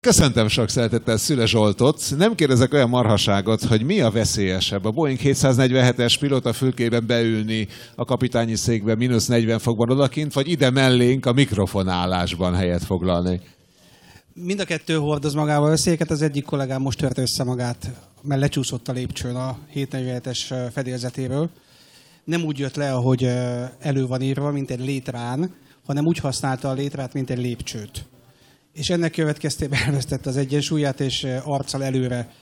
Köszöntöm sok szeretettel Szüle Zsoltot. Nem kérdezek olyan marhaságot, hogy mi a veszélyesebb. A Boeing 747-es pilóta fülkében beülni a kapitányi székbe mínusz 40 fokban odakint, vagy ide mellénk a mikrofonálásban helyet foglalni. Mind a kettő hordoz magával összéket. Az egyik kollégám most tört össze magát, mert lecsúszott a lépcsőn a 747-es fedélzetéről. Nem úgy jött le, ahogy elő van írva, mint egy létrán, hanem úgy használta a létrát, mint egy lépcsőt és ennek következtében elvesztette az egyensúlyát, és arccal előre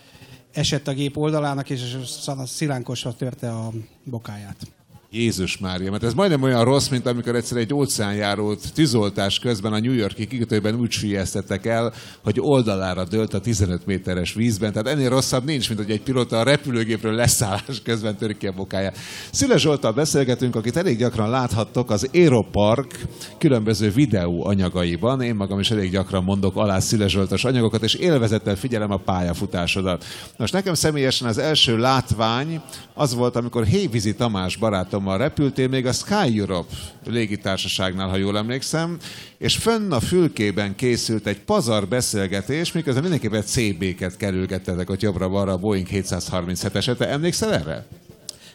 esett a gép oldalának, és szilánkosra törte a bokáját. Jézus Mária, mert ez majdnem olyan rossz, mint amikor egyszer egy óceánjárót tűzoltás közben a New Yorki kikötőben úgy sülyeztettek el, hogy oldalára dőlt a 15 méteres vízben. Tehát ennél rosszabb nincs, mint hogy egy pilóta a repülőgépről leszállás közben törik ki a bokáját. Szüle Zsoltal beszélgetünk, akit elég gyakran láthattok az Aeropark különböző videó anyagaiban. Én magam is elég gyakran mondok alá Szüle Zsoltos anyagokat, és élvezettel figyelem a pályafutásodat. Most nekem személyesen az első látvány az volt, amikor Hévízi Tamás barátom barátommal repültél még a Sky Europe légitársaságnál, ha jól emlékszem, és fönn a fülkében készült egy pazar beszélgetés, miközben mindenképpen CB-ket kerülgettetek ott jobbra-balra a Boeing 737-eset. Te emlékszel erre?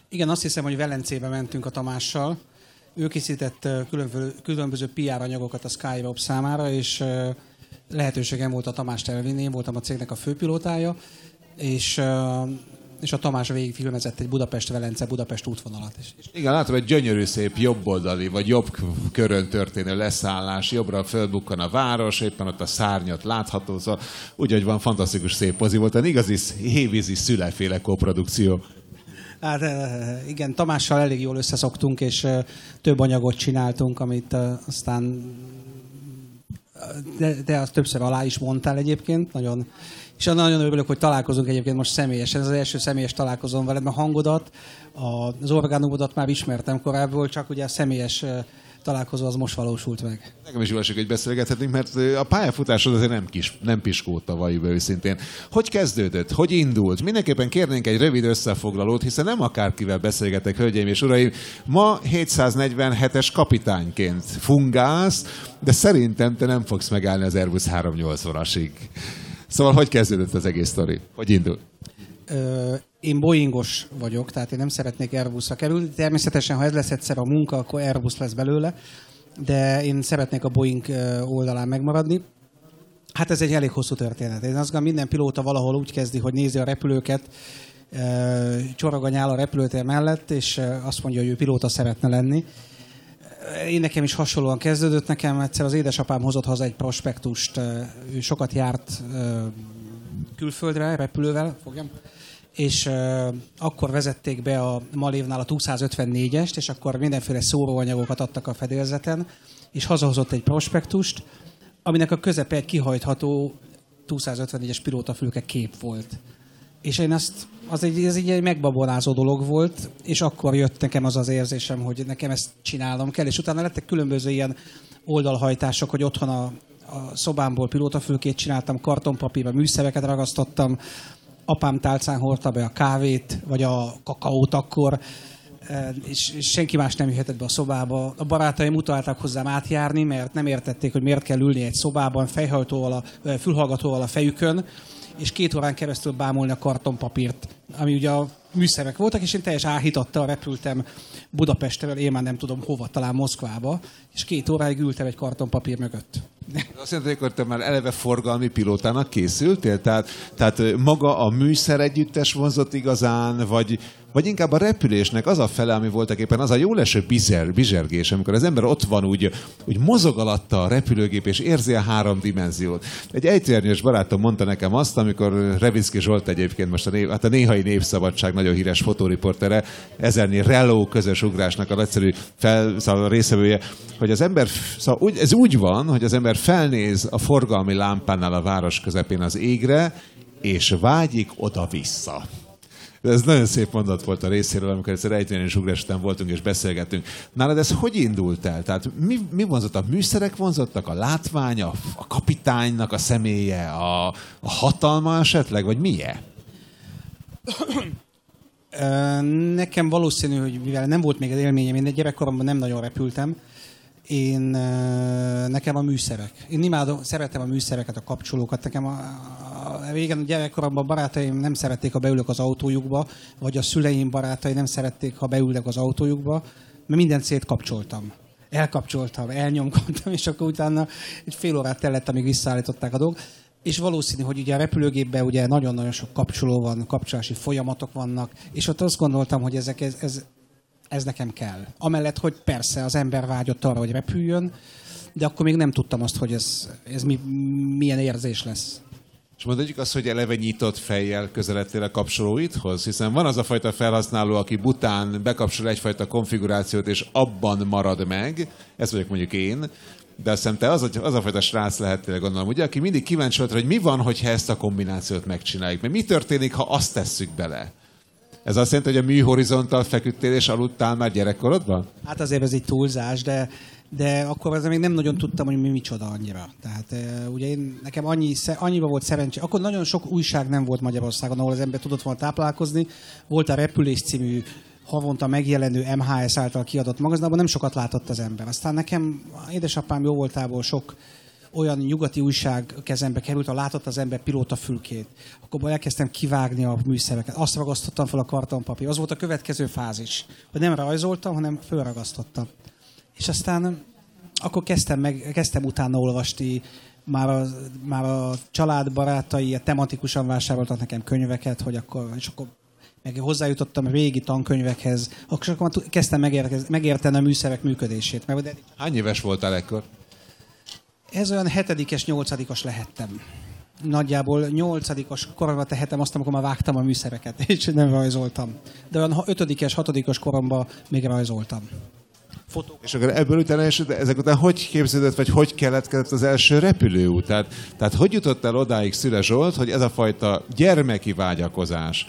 Igen, azt hiszem, hogy Velencébe mentünk a Tamással. Ő készített különböző, különböző PR anyagokat a Sky Europe számára, és lehetőségem volt a Tamást elvinni, én voltam a cégnek a főpilótája, és és a Tamás végig filmezett egy Budapest-Velence, Budapest útvonalat is. Igen, látom egy gyönyörű szép jobboldali, vagy jobb körön történő leszállás, jobbra fölbukkan a város, éppen ott a szárnyat látható, szóval úgy, hogy van fantasztikus szép pozi volt, egy igazi hévízi szüleféle koprodukció. Hát igen, Tamással elég jól összeszoktunk, és több anyagot csináltunk, amit aztán de, de azt többször alá is mondtál egyébként, nagyon és nagyon örülök, hogy találkozunk egyébként most személyesen. Ez az első személyes találkozom veled, mert hangodat, az orgánumodat már ismertem korábban, csak ugye a személyes találkozó az most valósult meg. Nekem is jó esik, hogy beszélgethetünk, mert a pályafutásod azért nem, kis, nem piskóta, valljuk őszintén. Hogy kezdődött? Hogy indult? Mindenképpen kérnénk egy rövid összefoglalót, hiszen nem akárkivel beszélgetek, hölgyeim és uraim. Ma 747-es kapitányként fungálsz, de szerintem te nem fogsz megállni az Airbus 380-asig. Szóval hogy kezdődött az egész sztori? Hogy indult? Én Boeingos vagyok, tehát én nem szeretnék Airbusra kerülni. Természetesen, ha ez lesz egyszer a munka, akkor Airbus lesz belőle, de én szeretnék a Boeing oldalán megmaradni. Hát ez egy elég hosszú történet. Én azt gondolom, minden pilóta valahol úgy kezdi, hogy nézi a repülőket, csorog a nyál a repülőtér mellett, és azt mondja, hogy ő pilóta szeretne lenni én nekem is hasonlóan kezdődött. Nekem egyszer az édesapám hozott haza egy prospektust, ő sokat járt külföldre, repülővel, fogjam, és akkor vezették be a Malévnál a 254-est, és akkor mindenféle szóróanyagokat adtak a fedélzeten, és hazahozott egy prospektust, aminek a közepe egy kihajtható 254-es pilótafülke kép volt. És én azt, az egy, ez egy megbabonázó dolog volt, és akkor jött nekem az az érzésem, hogy nekem ezt csinálnom kell, és utána lettek különböző ilyen oldalhajtások, hogy otthon a, a szobámból pilótafülkét csináltam, kartonpapírba műszereket ragasztottam, apám tálcán hordta be a kávét, vagy a kakaót akkor, e, és, senki más nem jöhetett be a szobába. A barátaim utalták hozzám átjárni, mert nem értették, hogy miért kell ülni egy szobában fejhajtóval, a, fülhallgatóval a fejükön, és két órán keresztül bámulni a kartonpapírt, ami ugye a műszerek voltak, és én teljes áhítattal repültem Budapestről, én már nem tudom hova, talán Moszkvába, és két óráig ültem egy kartonpapír mögött. Azt jelenti, hogy te már eleve forgalmi pilótának készültél? Tehát, tehát maga a műszer együttes vonzott igazán, vagy, vagy inkább a repülésnek az a fele, ami voltak éppen az a jó leső bizer, bizsergés, amikor az ember ott van, úgy, úgy mozog alatta a repülőgép, és érzi a három dimenziót. Egy egyszernyős barátom mondta nekem azt, amikor Revicki Zsolt egyébként most a, név, hát a néhai népszabadság nagyon híres fotóriportere, ezerni reló közös ugrásnak a egyszerű fel, szóval részevője, hogy az ember, szóval úgy, ez úgy van, hogy az ember felnéz a forgalmi lámpánál a város közepén az égre, és vágyik oda-vissza. Ez nagyon szép mondat volt a részéről, amikor egyszer ejtően ugrás után voltunk és beszélgettünk. Nálad ez hogy indult el? Tehát mi, mi vonzott? A műszerek vonzottak? A látvány, a, a kapitánynak a személye, a, a hatalma esetleg? Vagy milyen? Nekem valószínű, hogy mivel nem volt még az élményem, én gyerekkoromban nem nagyon repültem, Én, nekem a műszerek. Én imádom, szeretem a műszereket, a kapcsolókat. Nekem a, a régen gyerekkoromban barátaim nem szerették, ha beülök az autójukba, vagy a szüleim barátai nem szerették, ha beülök az autójukba, mert minden szét kapcsoltam. Elkapcsoltam, elnyomkodtam, és akkor utána egy fél órát tellett, amíg visszaállították a dolgot. És valószínű, hogy ugye a repülőgépben ugye nagyon-nagyon sok kapcsoló van, kapcsolási folyamatok vannak, és ott azt gondoltam, hogy ezek, ez, ez, ez nekem kell. Amellett, hogy persze az ember vágyott arra, hogy repüljön, de akkor még nem tudtam azt, hogy ez, ez mi, milyen érzés lesz. És mondjuk azt, hogy eleve nyitott fejjel közeledtél a kapcsolóidhoz? Hiszen van az a fajta felhasználó, aki bután bekapcsol egyfajta konfigurációt, és abban marad meg. Ez vagyok mondjuk én. De azt hiszem te az, az a fajta srác lehettél, gondolom, ugye, aki mindig kíváncsi volt, hogy mi van, hogyha ezt a kombinációt megcsináljuk. Mert mi történik, ha azt tesszük bele? Ez azt jelenti, hogy a műhorizontal feküdtél és aludtál már gyerekkorodban? Hát azért ez egy túlzás, de, de akkor azért még nem nagyon tudtam, hogy mi micsoda annyira. Tehát ugye én, nekem annyi, annyiba volt szerencsé. Akkor nagyon sok újság nem volt Magyarországon, ahol az ember tudott volna táplálkozni. Volt a Repülés című havonta megjelenő MHS által kiadott magazin, abban nem sokat látott az ember. Aztán nekem édesapám jó voltából sok olyan nyugati újság kezembe került, ha látott az ember pilóta fülkét. Akkor elkezdtem kivágni a műszereket. Azt ragasztottam fel a kartonpapír. Az volt a következő fázis, hogy nem rajzoltam, hanem fölragasztottam. És aztán akkor kezdtem, meg, kezdtem utána olvasni, már a, már a család barátai tematikusan vásároltak nekem könyveket, hogy akkor, és akkor meg hozzájutottam a régi tankönyvekhez, akkor akkor kezdtem megérteni a műszerek működését. Mert Hány éves voltál ekkor? Ez olyan hetedikes, nyolcadikos lehettem. Nagyjából nyolcadikos koromban tehetem azt, amikor már vágtam a műszereket, és nem rajzoltam. De olyan ötödikes, hatodikos koromban még rajzoltam. Fotók. És akkor ebből utána, és ezek után hogy képződött, vagy hogy keletkezett az első repülőút? Tehát, tehát hogy jutott el odáig Szüle Zsolt, hogy ez a fajta gyermeki vágyakozás,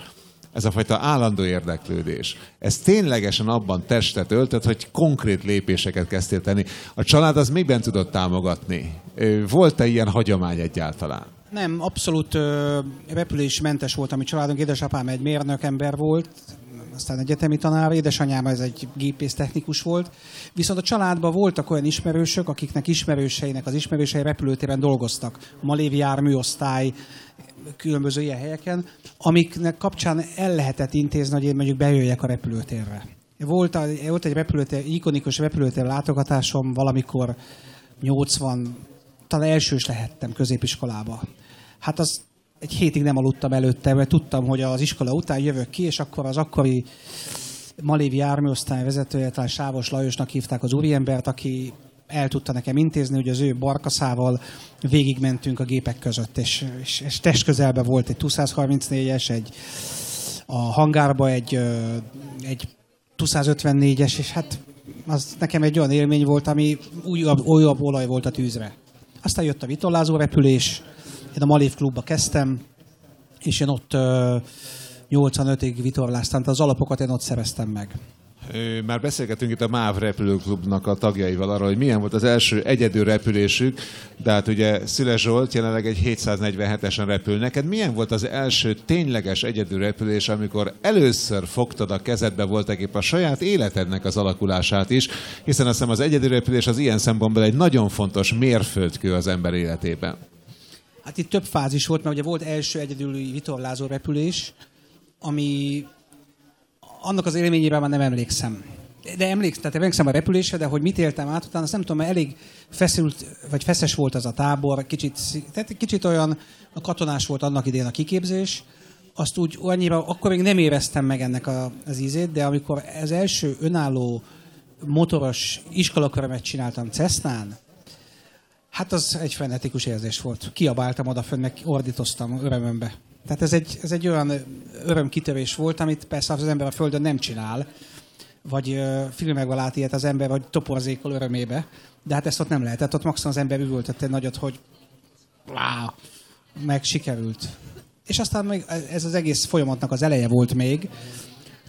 ez a fajta állandó érdeklődés, ez ténylegesen abban testet öltött, hogy konkrét lépéseket kezdtél tenni. A család az miben tudott támogatni? Volt-e ilyen hagyomány egyáltalán? Nem, abszolút ö, repülésmentes volt a mi családunk. Édesapám egy mérnök ember volt, aztán egyetemi tanár, édesanyám ez egy gépésztechnikus volt. Viszont a családban voltak olyan ismerősök, akiknek ismerőseinek az ismerősei repülőtéren dolgoztak. A Malévi járműosztály, különböző ilyen helyeken, amiknek kapcsán el lehetett intézni, hogy én mondjuk bejöjjek a repülőtérre. Volt, a, volt egy repülőtér, ikonikus repülőtér látogatásom valamikor 80, talán elsős lehettem középiskolába. Hát az egy hétig nem aludtam előtte, mert tudtam, hogy az iskola után jövök ki, és akkor az akkori Malévi járműosztály vezetője, talán Sávos Lajosnak hívták az úriembert, aki el tudta nekem intézni, hogy az ő barkaszával végigmentünk a gépek között, és, és, és test közelben volt egy 234-es, egy a hangárba egy, egy 254-es, és hát az nekem egy olyan élmény volt, ami újabb, újabb olaj volt a tűzre. Aztán jött a vitollázó repülés, én a Malév klubba kezdtem, és én ott 85-ig vitorláztam, az alapokat én ott szereztem meg. Már beszélgetünk itt a MÁV repülőklubnak a tagjaival arról, hogy milyen volt az első egyedül repülésük, de hát ugye Szüle Zsolt jelenleg egy 747-esen repül. Neked milyen volt az első tényleges egyedül repülés, amikor először fogtad a kezedbe voltak épp a saját életednek az alakulását is, hiszen azt hiszem az egyedül repülés az ilyen szempontból egy nagyon fontos mérföldkő az ember életében. Hát itt több fázis volt, mert ugye volt első egyedüli vitorlázó repülés, ami annak az élményére már nem emlékszem. De emlékszem, tehát emlékszem a repülésre, de hogy mit éltem át utána, azt nem tudom, mert elég feszült, vagy feszes volt az a tábor, kicsit, tehát kicsit olyan a katonás volt annak idén a kiképzés, azt úgy annyira, akkor még nem éreztem meg ennek a, az ízét, de amikor az első önálló motoros iskolakörömet csináltam Cessnán, hát az egy frenetikus érzés volt. Kiabáltam odafönn, meg ordítoztam örömömbe. Tehát ez egy, ez egy olyan örömkitörés volt, amit persze az ember a Földön nem csinál, vagy uh, filmekben lát ilyet az ember, vagy toporzékol örömébe, de hát ezt ott nem lehetett. Ott maximum az ember üvöltette nagyot, hogy wow, meg sikerült. És aztán még ez az egész folyamatnak az eleje volt még.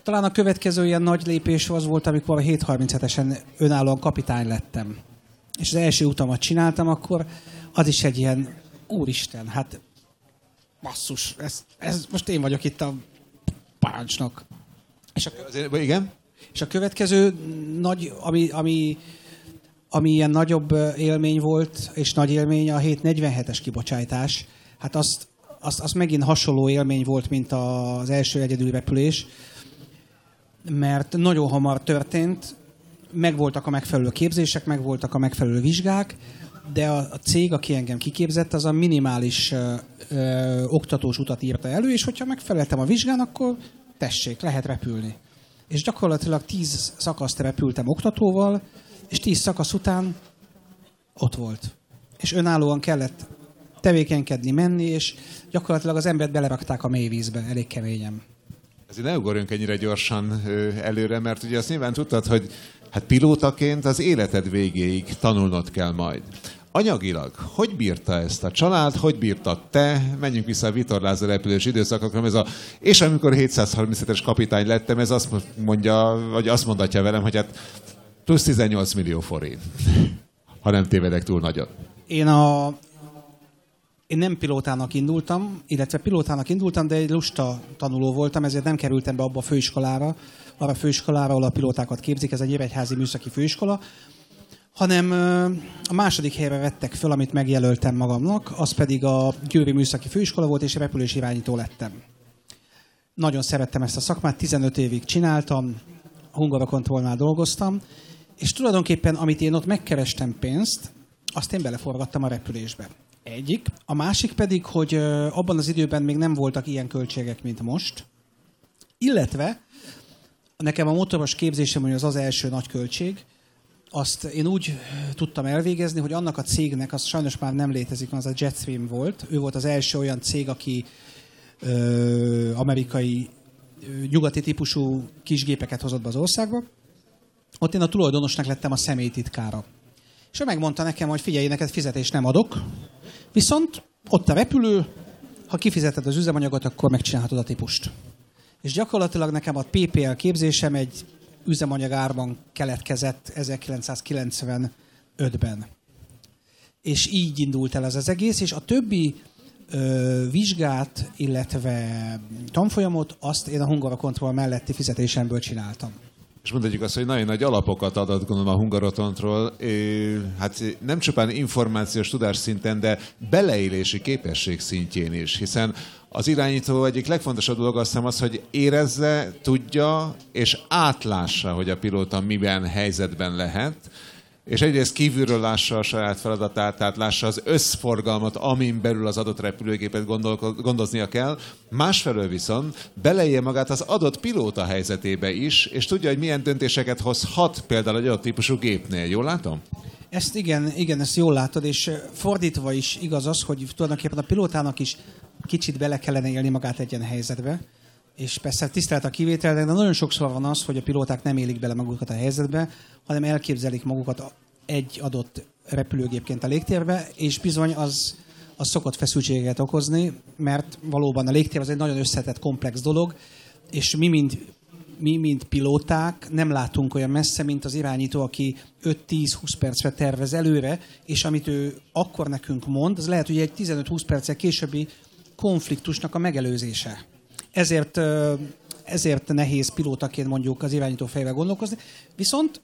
Talán a következő ilyen nagy lépés az volt, amikor a 737-esen önállóan kapitány lettem. És az első utamat csináltam, akkor az is egy ilyen, úristen, hát basszus, ez, ez most én vagyok itt a parancsnok. És a, Azért, igen? És a következő nagy, ami, ami ami ilyen nagyobb élmény volt, és nagy élmény a 747-es kibocsátás. Hát azt, azt, azt megint hasonló élmény volt, mint az első egyedül repülés, mert nagyon hamar történt, megvoltak a megfelelő képzések, megvoltak a megfelelő vizsgák, de a, cég, aki engem kiképzett, az a minimális ö, ö, oktatós utat írta elő, és hogyha megfeleltem a vizsgán, akkor tessék, lehet repülni. És gyakorlatilag tíz szakaszt repültem oktatóval, és tíz szakasz után ott volt. És önállóan kellett tevékenykedni, menni, és gyakorlatilag az embert belerakták a mélyvízbe, elég keményen. Ezért ne ugorjunk ennyire gyorsan előre, mert ugye azt nyilván tudtad, hogy hát pilótaként az életed végéig tanulnod kell majd. Anyagilag, hogy bírta ezt a család, hogy bírta te? Menjünk vissza a vitorlázó repülős időszakokra, ez a, és amikor 737-es kapitány lettem, ez azt mondja, vagy azt mondatja velem, hogy hát plusz 18 millió forint, ha nem tévedek túl nagyon. Én a én nem pilótának indultam, illetve pilótának indultam, de egy lusta tanuló voltam, ezért nem kerültem be abba a főiskolára, arra a főiskolára, ahol a pilótákat képzik, ez egy évegyházi műszaki főiskola, hanem a második helyre vettek föl, amit megjelöltem magamnak, az pedig a Győri Műszaki Főiskola volt, és repülés irányító lettem. Nagyon szerettem ezt a szakmát, 15 évig csináltam, Hungarokontrollnál dolgoztam, és tulajdonképpen, amit én ott megkerestem pénzt, azt én beleforgattam a repülésbe. Egyik. A másik pedig, hogy abban az időben még nem voltak ilyen költségek, mint most. Illetve nekem a motoros képzésem, hogy az az első nagy költség, azt én úgy tudtam elvégezni, hogy annak a cégnek, az sajnos már nem létezik, az a Jetstream volt. Ő volt az első olyan cég, aki ö, amerikai, ö, nyugati típusú kisgépeket hozott be az országba. Ott én a tulajdonosnak lettem a személytitkára. És ő megmondta nekem, hogy figyelj, neked fizetést nem adok, viszont ott a repülő, ha kifizeted az üzemanyagot, akkor megcsinálhatod a típust. És gyakorlatilag nekem a PPL képzésem egy üzemanyagárban keletkezett 1995-ben. És így indult el ez az egész, és a többi ö, vizsgát, illetve tanfolyamot azt én a Hungara Control melletti fizetésemből csináltam. És mondhatjuk azt, hogy nagyon nagy alapokat adott gondolom a Hungarotontról, hát nem csupán információs tudás szinten, de beleélési képesség szintjén is, hiszen az irányító egyik legfontosabb dolog azt hiszem az, hogy érezze, tudja és átlássa, hogy a pilóta miben helyzetben lehet, és egyrészt kívülről lássa a saját feladatát, tehát lássa az összforgalmat, amin belül az adott repülőgépet gondoznia kell, másfelől viszont beleélje magát az adott pilóta helyzetébe is, és tudja, hogy milyen döntéseket hozhat például egy adott típusú gépnél. Jól látom? Ezt igen, igen, ezt jól látod, és fordítva is igaz az, hogy tulajdonképpen a pilótának is kicsit bele kellene élni magát egy ilyen helyzetbe, és persze tisztelt a kivétel, de nagyon sokszor van az, hogy a pilóták nem élik bele magukat a helyzetbe, hanem elképzelik magukat egy adott repülőgépként a légtérbe, és bizony az, az szokott feszültségeket okozni, mert valóban a légtér az egy nagyon összetett, komplex dolog, és mi, mint mi, mint pilóták nem látunk olyan messze, mint az irányító, aki 5-10-20 percre tervez előre, és amit ő akkor nekünk mond, az lehet, hogy egy 15-20 perccel későbbi konfliktusnak a megelőzése. Ezért, ezért nehéz pilótaként mondjuk az irányító fejvel gondolkozni. Viszont,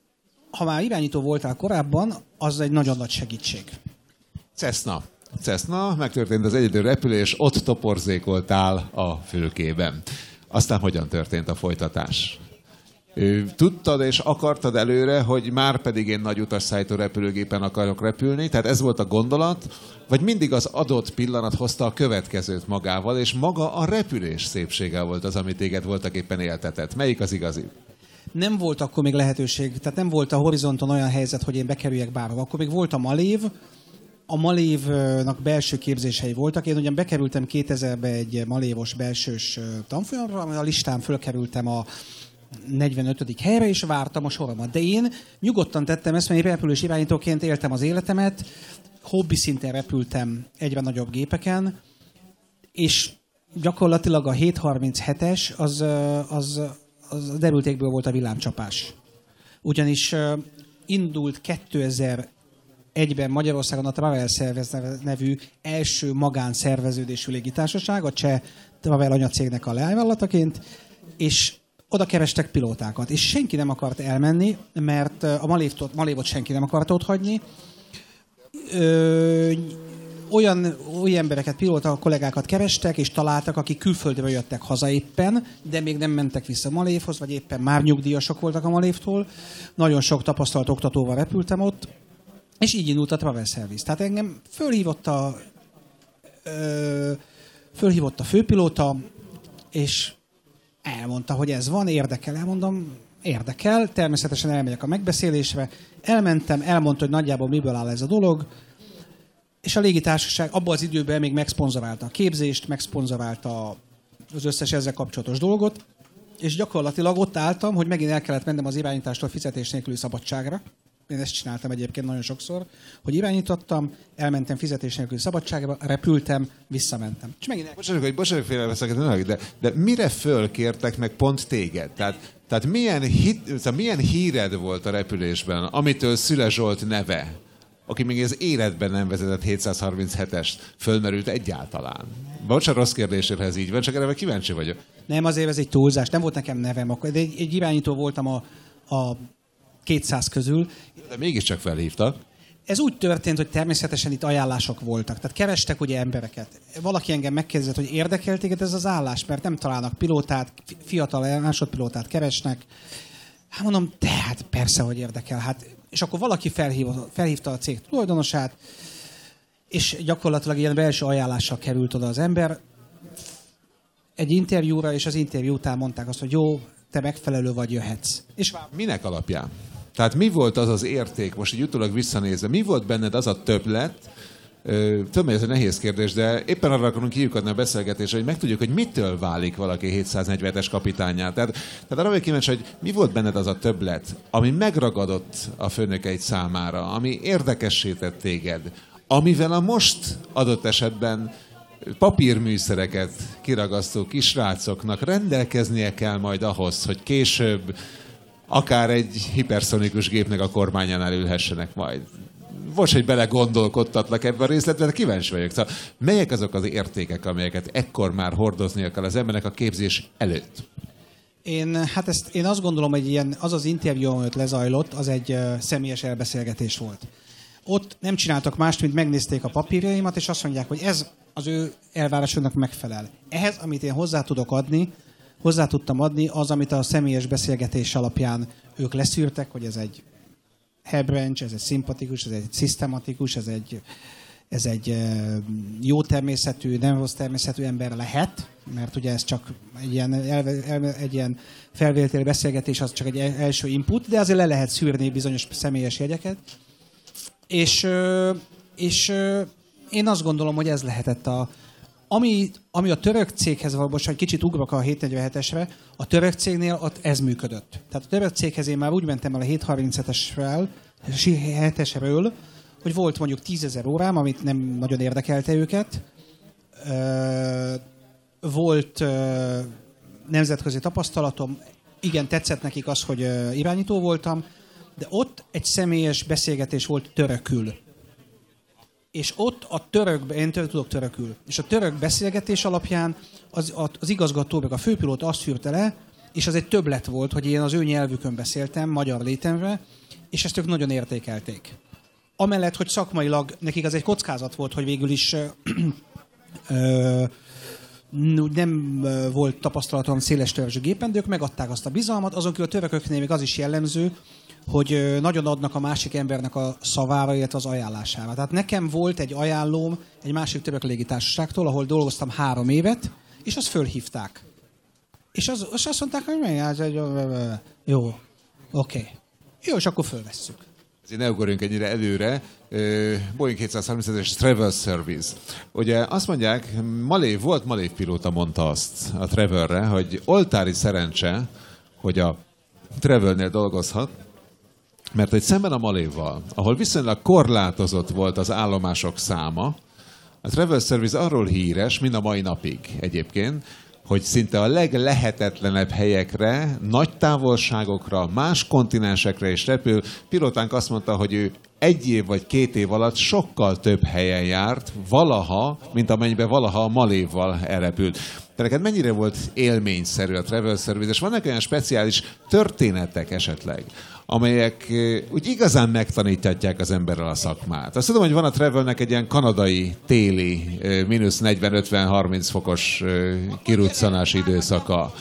ha már irányító voltál korábban, az egy nagyon nagy segítség. Cessna. Cessna, megtörtént az egyedül repülés, ott toporzékoltál a fülkében. Aztán hogyan történt a folytatás? Tudtad és akartad előre, hogy már pedig én nagy utasszállító repülőgépen akarok repülni, tehát ez volt a gondolat, vagy mindig az adott pillanat hozta a következőt magával, és maga a repülés szépsége volt az, amit téged voltak éppen éltetett. Melyik az igazi? Nem volt akkor még lehetőség, tehát nem volt a horizonton olyan helyzet, hogy én bekerüljek bárhova. Akkor még volt a Malév, a Malévnak belső képzései voltak. Én ugyan bekerültem 2000-be egy malévos belsős tanfolyamra, a listán fölkerültem a 45. helyre, és vártam a soromat. De én nyugodtan tettem ezt, mert én repülős irányítóként éltem az életemet, hobbi szinten repültem egyre nagyobb gépeken, és gyakorlatilag a 737-es az, az, az derültékből volt a villámcsapás. Ugyanis indult 2001-ben Magyarországon a Travel Service nevű első magánszerveződésű légitársaság, a cseh Travel anyacégnek a leányvállalataként, és oda kerestek pilótákat, és senki nem akart elmenni, mert a Malévot, Malévot senki nem akart ott hagyni. Ö, olyan, olyan embereket, pilóta kollégákat kerestek, és találtak, akik külföldre jöttek haza éppen, de még nem mentek vissza Malévhoz, vagy éppen már nyugdíjasok voltak a Malévtól. Nagyon sok tapasztalt oktatóval repültem ott, és így indult a Travel Service. Tehát engem fölhívott a, ö, fölhívott a főpilóta, és elmondta, hogy ez van, érdekel. Elmondom, érdekel, természetesen elmegyek a megbeszélésre. Elmentem, elmondta, hogy nagyjából miből áll ez a dolog, és a légitársaság abban az időben még megszponzorálta a képzést, megszponzorálta az összes ezzel kapcsolatos dolgot, és gyakorlatilag ott álltam, hogy megint el kellett mennem az irányítástól fizetés nélküli szabadságra. Én ezt csináltam egyébként nagyon sokszor, hogy irányítottam, elmentem fizetés nélküli szabadságra, repültem, visszamentem. És megint el... Bocsánat, hogy bocsánat, félreveszek, de, de mire fölkértek meg pont téged? Tehát, tehát milyen, hit, szóval milyen híred volt a repülésben, amitől Szüle Zsolt neve aki még az életben nem vezetett 737-est, fölmerült egyáltalán? Bocsánat, rossz kérdésére ez így van, csak erre kíváncsi vagyok. Nem, azért ez egy túlzás, nem volt nekem nevem, akkor egy, egy irányító voltam a, a 200 közül. De mégiscsak felhívtak. Ez úgy történt, hogy természetesen itt ajánlások voltak. Tehát kerestek ugye embereket. Valaki engem megkérdezett, hogy érdekel téged ez az állás, mert nem találnak pilótát, fiatal másodpilótát keresnek. Hát mondom, tehát persze, hogy érdekel. Hát és akkor valaki felhívta, felhívta a cég tulajdonosát, és gyakorlatilag ilyen belső ajánlással került oda az ember egy interjúra, és az interjú után mondták azt, hogy jó, te megfelelő vagy, jöhetsz. És Minek alapján? Tehát mi volt az az érték, most így utólag visszanézve, mi volt benned az a többlet, Tudom, hogy ez egy nehéz kérdés, de éppen arra akarunk kiukadni a beszélgetésre, hogy megtudjuk, hogy mitől válik valaki 740-es kapitányát. Tehát, tehát arra vagyok kíváncsi, hogy mi volt benned az a többlet, ami megragadott a főnökeid számára, ami érdekessé tett téged, amivel a most adott esetben papírműszereket kiragasztó kisrácoknak rendelkeznie kell majd ahhoz, hogy később akár egy hiperszonikus gépnek a kormányánál ülhessenek majd most, hogy bele gondolkodtatlak ebben a részletben, de kíváncsi vagyok. Szóval, melyek azok az értékek, amelyeket ekkor már hordoznia kell az embernek a képzés előtt? Én, hát ezt, én azt gondolom, hogy ilyen, az az interjú, amit lezajlott, az egy uh, személyes elbeszélgetés volt. Ott nem csináltak mást, mint megnézték a papírjaimat, és azt mondják, hogy ez az ő elvárásoknak megfelel. Ehhez, amit én hozzá tudok adni, hozzá tudtam adni, az, amit a személyes beszélgetés alapján ők leszűrtek, hogy ez egy Hebranch, ez egy szimpatikus, ez egy szisztematikus, ez egy, ez egy jó természetű, nem rossz természetű ember lehet, mert ugye ez csak egy ilyen, egy ilyen felvételi beszélgetés, az csak egy első input, de azért le lehet szűrni bizonyos személyes jegyeket. És, és én azt gondolom, hogy ez lehetett a, ami, ami a török céghez van, most egy kicsit ugrok a 747-esre, a török cégnél ott ez működött. Tehát a török céghez én már úgy mentem el a 737-esről, 7-esről, hogy volt mondjuk 10 ezer órám, amit nem nagyon érdekelte őket. Volt nemzetközi tapasztalatom, igen, tetszett nekik az, hogy irányító voltam, de ott egy személyes beszélgetés volt törökül és ott a török, én török, tudok törökül, és a török beszélgetés alapján az, az igazgató, meg a főpilóta azt fűrte le, és az egy többlet volt, hogy én az ő nyelvükön beszéltem, magyar létemre, és ezt ők nagyon értékelték. Amellett, hogy szakmailag nekik az egy kockázat volt, hogy végül is ö, nem volt tapasztalatom széles törzsű gépen, de ők megadták azt a bizalmat. Azon kívül a törököknél még az is jellemző, hogy nagyon adnak a másik embernek a szavára, illetve az ajánlására. Tehát nekem volt egy ajánlóm egy másik török légitársaságtól, ahol dolgoztam három évet, és azt fölhívták. És, az, és azt mondták, hogy mely, ez egy, jó, oké. Okay. Jó, és akkor fölvesszük. Ne ugorjunk ennyire előre. Boeing 737-es Travel Service. Ugye azt mondják, Malév, volt Malév pilóta mondta azt a Travelre, hogy oltári szerencse, hogy a Travelnél dolgozhat, mert egy szemben a Malévval, ahol viszonylag korlátozott volt az állomások száma, a Travel Service arról híres, mind a mai napig egyébként, hogy szinte a leglehetetlenebb helyekre, nagy távolságokra, más kontinensekre is repül. Pilotánk azt mondta, hogy ő egy év vagy két év alatt sokkal több helyen járt valaha, mint amennyiben valaha a Malévval elrepült. de neked mennyire volt élményszerű a travel service, és vannak olyan speciális történetek esetleg, amelyek úgy igazán megtanítják az emberrel a szakmát. Azt tudom, hogy van a Travelnek egy ilyen kanadai téli, mínusz 40-50-30 fokos kiruccanási időszaka.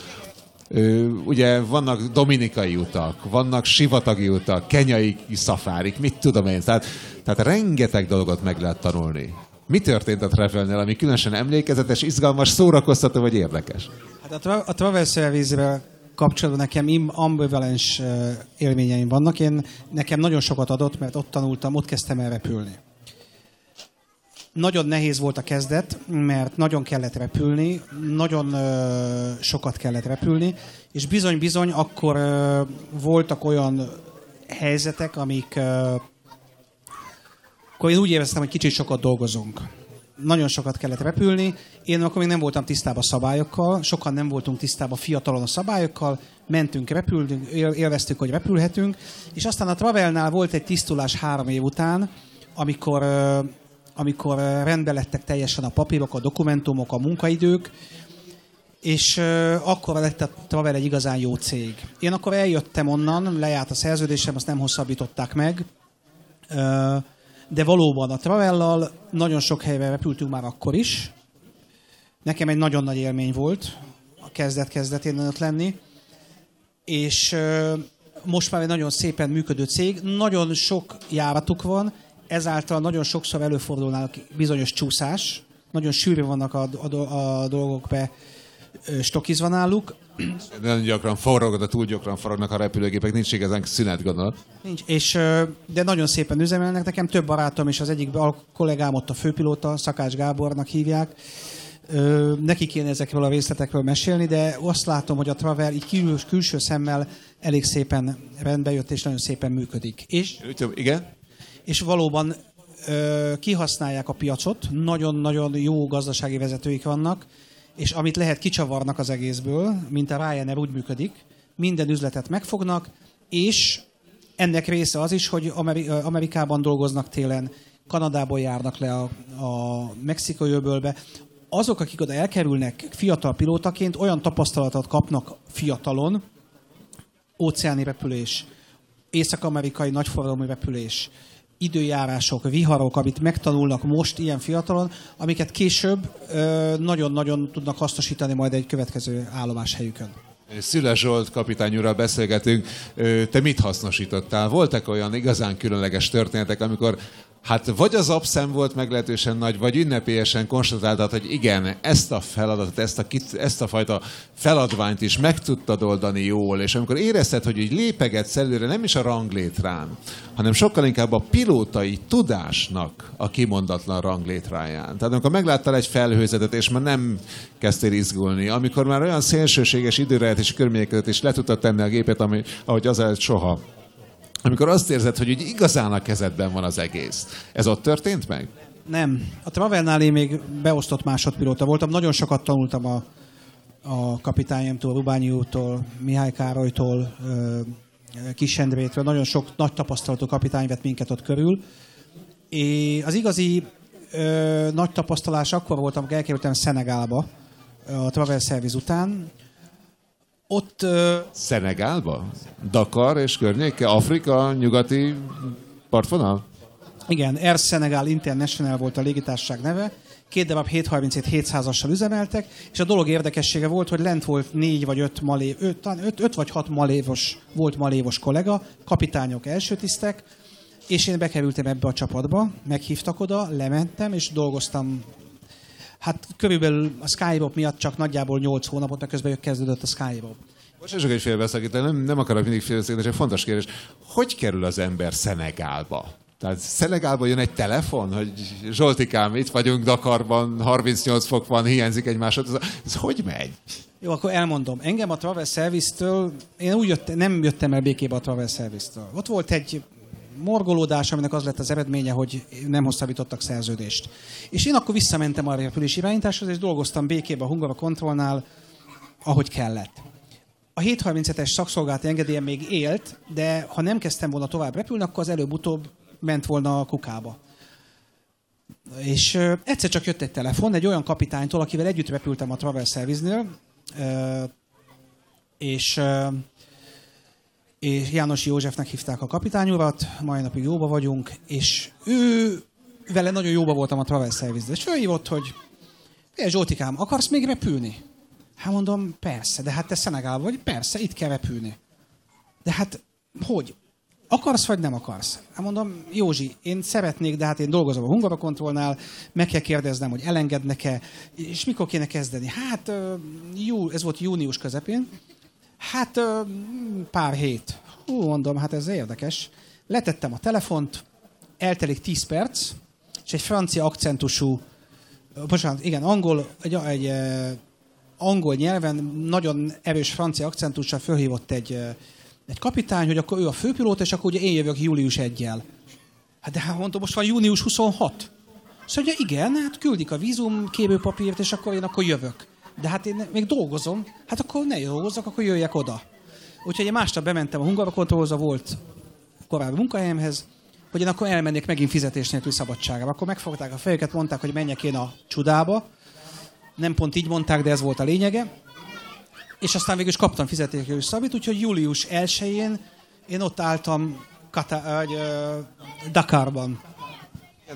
Ugye vannak dominikai utak, vannak sivatagi utak, kenyai szafárik, mit tudom én. Tehát, tehát rengeteg dolgot meg lehet tanulni. Mi történt a Travelnél, ami különösen emlékezetes, izgalmas, szórakoztató vagy érdekes? Hát a, tra- a Travel service kapcsolatban nekem ambivalens élményeim vannak. Én, nekem nagyon sokat adott, mert ott tanultam, ott kezdtem el repülni. Nagyon nehéz volt a kezdet, mert nagyon kellett repülni, nagyon ö, sokat kellett repülni, és bizony-bizony akkor ö, voltak olyan helyzetek, amik ö, akkor én úgy éreztem, hogy kicsit sokat dolgozunk. Nagyon sokat kellett repülni. Én akkor még nem voltam tisztában a szabályokkal, sokan nem voltunk tisztában fiatalon a szabályokkal, mentünk, repültünk, élveztük, hogy repülhetünk, és aztán a Travelnál volt egy tisztulás három év után, amikor, amikor rendbe lettek teljesen a papírok, a dokumentumok, a munkaidők, és akkor lett a Travel egy igazán jó cég. Én akkor eljöttem onnan, lejárt a szerződésem, azt nem hosszabbították meg, de valóban a Travellal nagyon sok helyre repültünk már akkor is. Nekem egy nagyon nagy élmény volt a kezdet-kezdetén ott lenni. És most már egy nagyon szépen működő cég. Nagyon sok járatuk van, ezáltal nagyon sokszor előfordulnának bizonyos csúszás. Nagyon sűrű vannak a, a, a dolgok be stokizva náluk. Nagyon gyakran forrog, de túl gyakran forognak a repülőgépek, nincs igazán szünet, gondolat. Nincs, és, de nagyon szépen üzemelnek. Nekem több barátom és az egyik kollégám ott a főpilóta, Szakács Gábornak hívják. Neki kéne ezekről a részletekről mesélni, de azt látom, hogy a Travel így kül, külső szemmel elég szépen rendbe jött, és nagyon szépen működik. És, Igen? És valóban kihasználják a piacot, nagyon-nagyon jó gazdasági vezetőik vannak, és amit lehet kicsavarnak az egészből, mint a Ryanair úgy működik, minden üzletet megfognak, és ennek része az is, hogy Amerikában dolgoznak télen, Kanadából járnak le a, a mexikai öbölbe. Azok, akik oda elkerülnek fiatal pilótaként, olyan tapasztalatot kapnak fiatalon, óceáni repülés, észak-amerikai nagyforgalmú repülés, időjárások, viharok, amit megtanulnak most ilyen fiatalon, amiket később nagyon-nagyon tudnak hasznosítani majd egy következő állomáshelyükön. Szüles Zsolt kapitányúrral beszélgetünk. Te mit hasznosítottál? Voltak olyan igazán különleges történetek, amikor Hát vagy az abszem volt meglehetősen nagy, vagy ünnepélyesen konstatáltad, hogy igen, ezt a feladatot, ezt a, ezt a fajta feladványt is meg tudtad oldani jól, és amikor érezted, hogy úgy lépegetsz előre nem is a ranglétrán, hanem sokkal inkább a pilótai tudásnak a kimondatlan ranglétráján. Tehát amikor megláttál egy felhőzetet, és már nem kezdtél izgulni, amikor már olyan szélsőséges és körülmények között is le tudtad tenni a gépet, ami, ahogy az soha amikor azt érzed, hogy úgy igazán a kezedben van az egész. Ez ott történt meg? Nem. A Travelnál én még beosztott másodpilóta voltam. Nagyon sokat tanultam a, a kapitányomtól, Rubányi úrtól, Mihály Károlytól, Kis Endrétől. Nagyon sok nagy tapasztalatú kapitány vett minket ott körül. És az igazi ö, nagy tapasztalás akkor voltam, amikor elkerültem Szenegálba a Travel Service után, ott... Uh... Szenegálba? Dakar és környéke? Afrika, nyugati partvonal? Igen, Air Senegal International volt a légitársaság neve. Két darab 737 700-assal üzemeltek, és a dolog érdekessége volt, hogy lent volt négy vagy öt, malé, öt, öt, öt vagy hat malévos, volt malévos kollega, kapitányok, elsőtisztek, és én bekerültem ebbe a csapatba, meghívtak oda, lementem, és dolgoztam Hát körülbelül a Skyrob miatt csak nagyjából 8 hónapot, mert közben kezdődött a Skyrob. Most csak egy félbeszakítani, nem, nem akarok mindig félbeszakítani, csak fontos kérdés. Hogy kerül az ember Szenegálba? Tehát Szenegálba jön egy telefon, hogy Zsoltikám, itt vagyunk Dakarban, 38 fok van, hiányzik egy másod. Ez hogy megy? Jó, akkor elmondom. Engem a Travel Service-től, én úgy jöttem, nem jöttem el békébe a Travel Service-től. Ott volt egy morgolódás, aminek az lett az eredménye, hogy nem hosszabbítottak szerződést. És én akkor visszamentem a repülési irányításhoz, és dolgoztam békében a Hungara Kontrollnál, ahogy kellett. A 737-es szakszolgálati engedélye még élt, de ha nem kezdtem volna tovább repülni, akkor az előbb-utóbb ment volna a kukába. És egyszer csak jött egy telefon egy olyan kapitánytól, akivel együtt repültem a Travel Service-nél, és, és János Józsefnek hívták a kapitányurat, mai napig jóba vagyunk, és ő vele nagyon jóba voltam a Travel Service-nél, és fölhívott, hogy Zsoltikám, akarsz még repülni? Hát mondom, persze, de hát te Szenegál vagy, persze, itt kell repülni. De hát, hogy? Akarsz vagy nem akarsz? Hát mondom, Józsi, én szeretnék, de hát én dolgozom a Hungarokontrollnál, meg kell kérdeznem, hogy elengednek-e, és mikor kéne kezdeni? Hát, jú, ez volt június közepén. Hát, pár hét. Hú, mondom, hát ez érdekes. Letettem a telefont, eltelik 10 perc, és egy francia akcentusú, bocsánat, igen, angol, egy, egy angol nyelven nagyon erős francia akcentussal fölhívott egy, egy kapitány, hogy akkor ő a főpilóta, és akkor ugye én jövök július 1 -jel. Hát de hát mondtam, most van június 26. Szóval igen, hát küldik a vízum képőpapírt, és akkor én akkor jövök. De hát én még dolgozom, hát akkor ne dolgozzak, akkor jöjjek oda. Úgyhogy én másnap bementem a Hungarokontrollhoz, volt korábbi munkahelyemhez, hogy én akkor elmennék megint fizetés nélkül szabadságra. Akkor megfogták a fejüket, mondták, hogy menjek én a csudába. Nem pont így mondták, de ez volt a lényege. És aztán végül is kaptam fizetésnélkül szabít, úgyhogy július 1-én én ott álltam Kata, uh, Dakarban.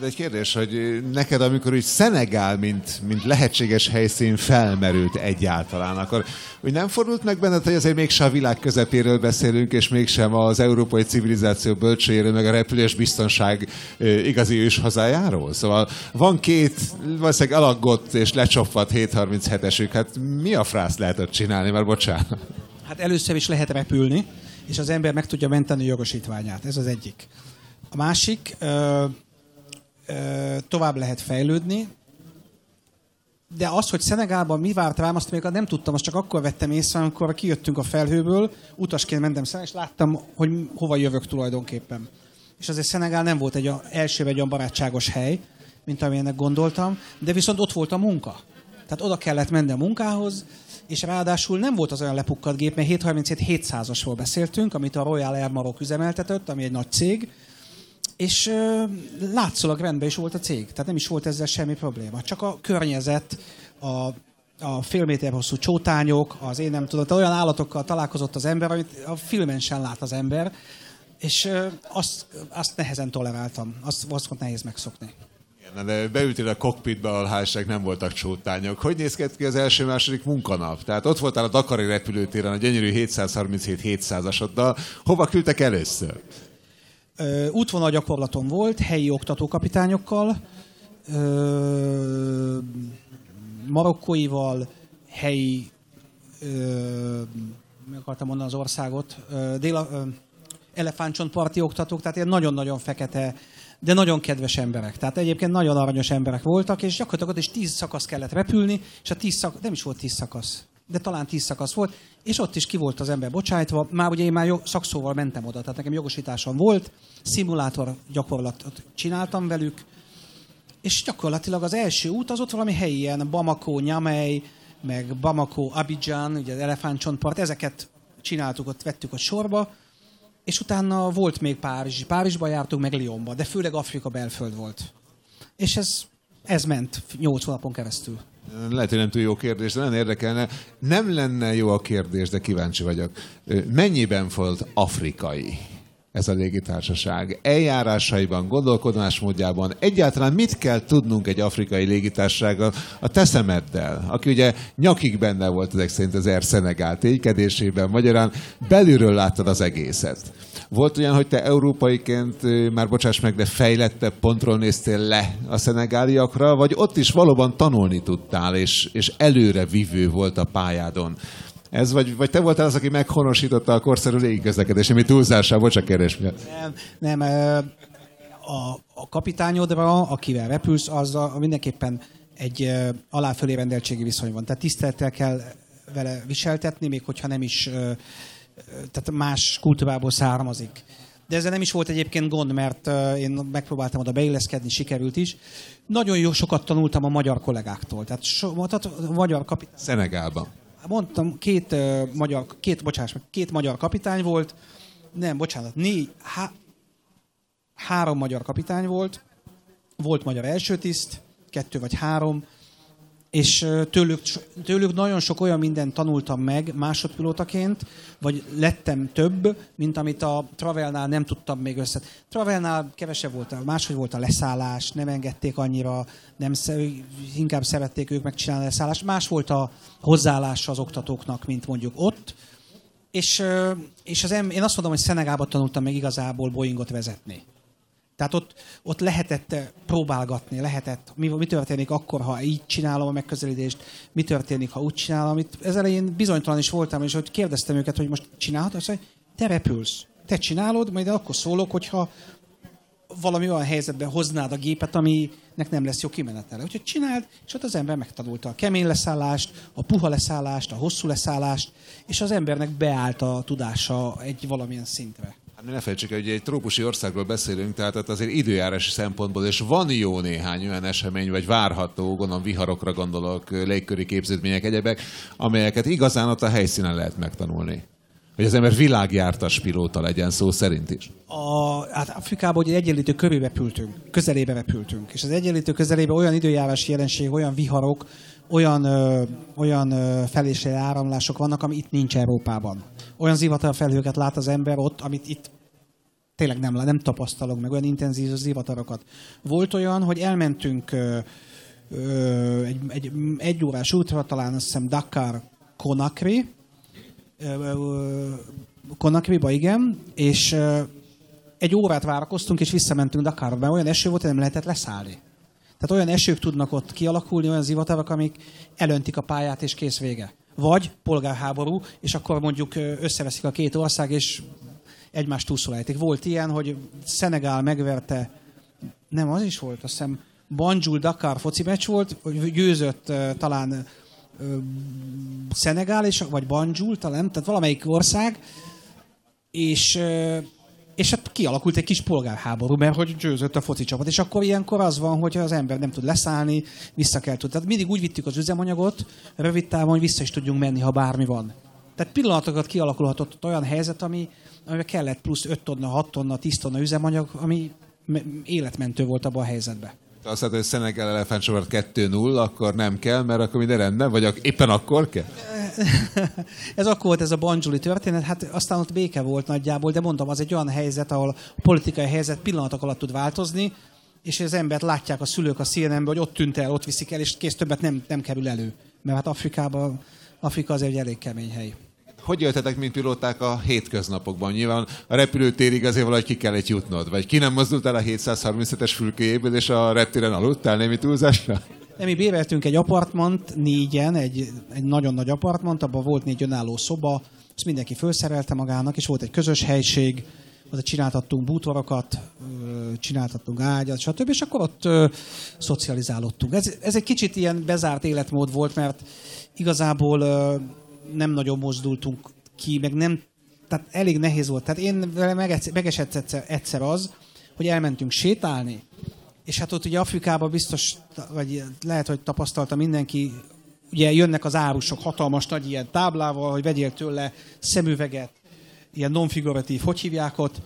De egy kérdés, hogy neked, amikor úgy Szenegál, mint, mint lehetséges helyszín felmerült egyáltalán, akkor úgy nem fordult meg benned, hogy azért mégsem a világ közepéről beszélünk, és mégsem az európai civilizáció bölcsőjéről, meg a repülés biztonság igazi őshazájáról? Szóval van két valószínűleg alaggott és lecsopvat 737-esük, hát mi a frász lehet ott csinálni, mert bocsánat. Hát először is lehet repülni, és az ember meg tudja menteni jogosítványát. Ez az egyik. A másik, tovább lehet fejlődni, de az, hogy Szenegálban mi várt rám, azt még nem tudtam, azt csak akkor vettem észre, amikor kijöttünk a felhőből, utasként mentem Szenegál, és láttam, hogy hova jövök tulajdonképpen. És azért Szenegál nem volt egy első egy olyan barátságos hely, mint amilyennek gondoltam, de viszont ott volt a munka. Tehát oda kellett menni a munkához, és ráadásul nem volt az olyan lepukkadt gép, mert 737 700-asról beszéltünk, amit a Royal Air Maroc üzemeltetett, ami egy nagy cég, és ö, látszólag rendben is volt a cég, tehát nem is volt ezzel semmi probléma. Csak a környezet, a, a fél méter hosszú csótányok, az én nem tudom, olyan állatokkal találkozott az ember, amit a filmen sem lát az ember, és ö, azt, azt nehezen toleráltam, azt, azt volt nehéz megszokni. Igen, de beültél a kokpitbe, ahol hálság nem voltak csótányok. Hogy néz ki az első-második munkanap? Tehát ott voltál a Dakari repülőtéren a gyönyörű 737-700-asoddal. Hova küldtek először? Útvonal gyakorlatom volt, helyi oktatókapitányokkal, marokkóival, helyi, meg akartam mondani az országot, dél, elefántcsontparti oktatók, tehát ilyen nagyon-nagyon fekete, de nagyon kedves emberek. Tehát egyébként nagyon aranyos emberek voltak, és gyakorlatilag ott is tíz szakasz kellett repülni, és a tíz szakasz, nem is volt tíz szakasz, de talán tíz szakasz volt, és ott is ki volt az ember bocsájtva. Már ugye én már jog, szakszóval mentem oda, tehát nekem jogosításom volt, szimulátor gyakorlatot csináltam velük, és gyakorlatilag az első út az ott valami helyi, ilyen Bamako, Nyamej, meg Bamako, Abidjan, ugye az elefántcsontpart, ezeket csináltuk, ott vettük a sorba, és utána volt még Párizs. Párizsba jártunk, meg Lyonba, de főleg Afrika belföld volt. És ez, ez ment nyolc hónapon keresztül. Lehet, hogy nem túl jó kérdés, de nagyon érdekelne. Nem lenne jó a kérdés, de kíváncsi vagyok. Mennyiben volt afrikai ez a légitársaság? Eljárásaiban, gondolkodásmódjában egyáltalán mit kell tudnunk egy afrikai légitársasággal a teszemeddel, aki ugye nyakig benne volt ezek szerint az Air Senegal ténykedésében, magyarán belülről láttad az egészet. Volt olyan, hogy te európaiként, már bocsáss meg, de fejlettebb pontról néztél le a szenegáliakra, vagy ott is valóban tanulni tudtál, és, és előre vívő volt a pályádon? Ez vagy, vagy te voltál az, aki meghonosította a korszerű légiközlekedés, ami túlzással, bocsánat, kérdés miatt. Nem, nem a, a kapitányodra, akivel repülsz, az a, mindenképpen egy aláfölé rendeltségi viszony van. Tehát tisztelettel kell vele viseltetni, még hogyha nem is tehát más kultúrából származik. De ezzel nem is volt egyébként gond, mert én megpróbáltam oda beilleszkedni, sikerült is. Nagyon jó sokat tanultam a magyar kollégáktól. Tehát, so, tehát a magyar kapitány... Szenegálban. Mondtam, két, uh, magyar, két, bocsáss két magyar kapitány volt, nem, bocsánat, négy, há, három magyar kapitány volt, volt magyar első tiszt, kettő vagy három, és tőlük, tőlük nagyon sok olyan mindent tanultam meg másodpilótaként, vagy lettem több, mint amit a Travelnál nem tudtam még össze. Travelnál kevesebb volt, máshogy volt a leszállás, nem engedték annyira, nem, inkább szerették ők megcsinálni a leszállást. Más volt a hozzáállása az oktatóknak, mint mondjuk ott. És, és az em, én azt mondom, hogy Szenegában tanultam meg igazából Boeingot vezetni. Tehát ott, ott lehetett eh, próbálgatni, lehetett, mi, mi történik akkor, ha így csinálom a megközelítést, mi történik, ha úgy csinálom. Itt ezzel én bizonytalan is voltam, és hogy kérdeztem őket, hogy most csinálhatod, azt mondja, te repülsz, te csinálod, majd akkor szólok, hogyha valami olyan helyzetben hoznád a gépet, aminek nem lesz jó kimenetele. Úgyhogy csináld, és ott az ember megtanulta a kemény leszállást, a puha leszállást, a hosszú leszállást, és az embernek beállt a tudása egy valamilyen szintre. Hát ne felejtsük hogy egy trópusi országról beszélünk, tehát azért időjárási szempontból, és van jó néhány olyan esemény, vagy várható, gondolom viharokra gondolok, légköri képződmények, egyebek, amelyeket igazán ott a helyszínen lehet megtanulni. Hogy az ember világjártas pilóta legyen szó szerint is. A, hát Afrikában ugye egyenlítő körébe repültünk, közelébe repültünk. És az egyenlítő közelébe olyan időjárási jelenség, olyan viharok, olyan, ö, olyan ö, felésre áramlások vannak, ami itt nincs Európában. Olyan zivatarfelhőket lát az ember ott, amit itt tényleg nem, nem tapasztalok meg, olyan intenzív zivatarokat. Volt olyan, hogy elmentünk ö, ö, egy, egy, egy órás útra, talán azt hiszem Dakar Conakry, Conakryba, igen, és egy órát várakoztunk, és visszamentünk Dakarba, mert olyan eső volt, hogy nem lehetett leszállni. Tehát olyan esők tudnak ott kialakulni, olyan zivatarok, amik elöntik a pályát, és kész vége. Vagy polgárháború, és akkor mondjuk összeveszik a két ország, és egymást túlszolálják. Volt ilyen, hogy Szenegál megverte, nem, az is volt, azt hiszem Banjul Dakar foci meccs volt, győzött talán Szenegál, és, vagy Banjul talán, tehát valamelyik ország, és és hát kialakult egy kis polgárháború, mert hogy győzött a foci csapat. És akkor ilyenkor az van, hogy az ember nem tud leszállni, vissza kell tudni. Tehát mindig úgy vittük az üzemanyagot, rövid távon, hogy vissza is tudjunk menni, ha bármi van. Tehát pillanatokat kialakulhatott olyan helyzet, ami, amivel kellett plusz 5 tonna, 6 tonna, 10 tonna üzemanyag, ami életmentő volt abban a helyzetben. Azt mondta, hogy Szenegel elefántcsoport 2-0, akkor nem kell, mert akkor minden rendben, vagy éppen akkor kell? ez akkor volt ez a Banjuli történet, hát aztán ott béke volt nagyjából, de mondom, az egy olyan helyzet, ahol a politikai helyzet pillanatok alatt tud változni, és az embert látják a szülők a cnn hogy ott tűnt el, ott viszik el, és kész többet nem, nem kerül elő. Mert hát Afrikában, Afrika az egy elég kemény hely. Hogy jöttetek, mint pilóták a hétköznapokban? Nyilván a repülőtérig azért valahogy ki kellett jutnod. Vagy ki nem mozdult el a 737-es fülkéjéből, és a reptéren aludtál némi túlzásra? De mi béreltünk egy apartmant, négyen, egy, egy nagyon nagy apartmant, abban volt négy önálló szoba, azt mindenki felszerelte magának, és volt egy közös helység, ott csináltattunk bútorokat, csináltattunk ágyat, stb. És akkor ott ö, szocializálódtunk. Ez, ez egy kicsit ilyen bezárt életmód volt, mert igazából ö, nem nagyon mozdultunk ki, meg nem, tehát elég nehéz volt. Tehát én vele megesett egyszer, egyszer az, hogy elmentünk sétálni, és hát ott ugye Afrikában biztos, vagy lehet, hogy tapasztalta mindenki, ugye jönnek az árusok hatalmas nagy ilyen táblával, hogy vegyél tőle szemüveget, ilyen non-figuratív, hogy hívják ott,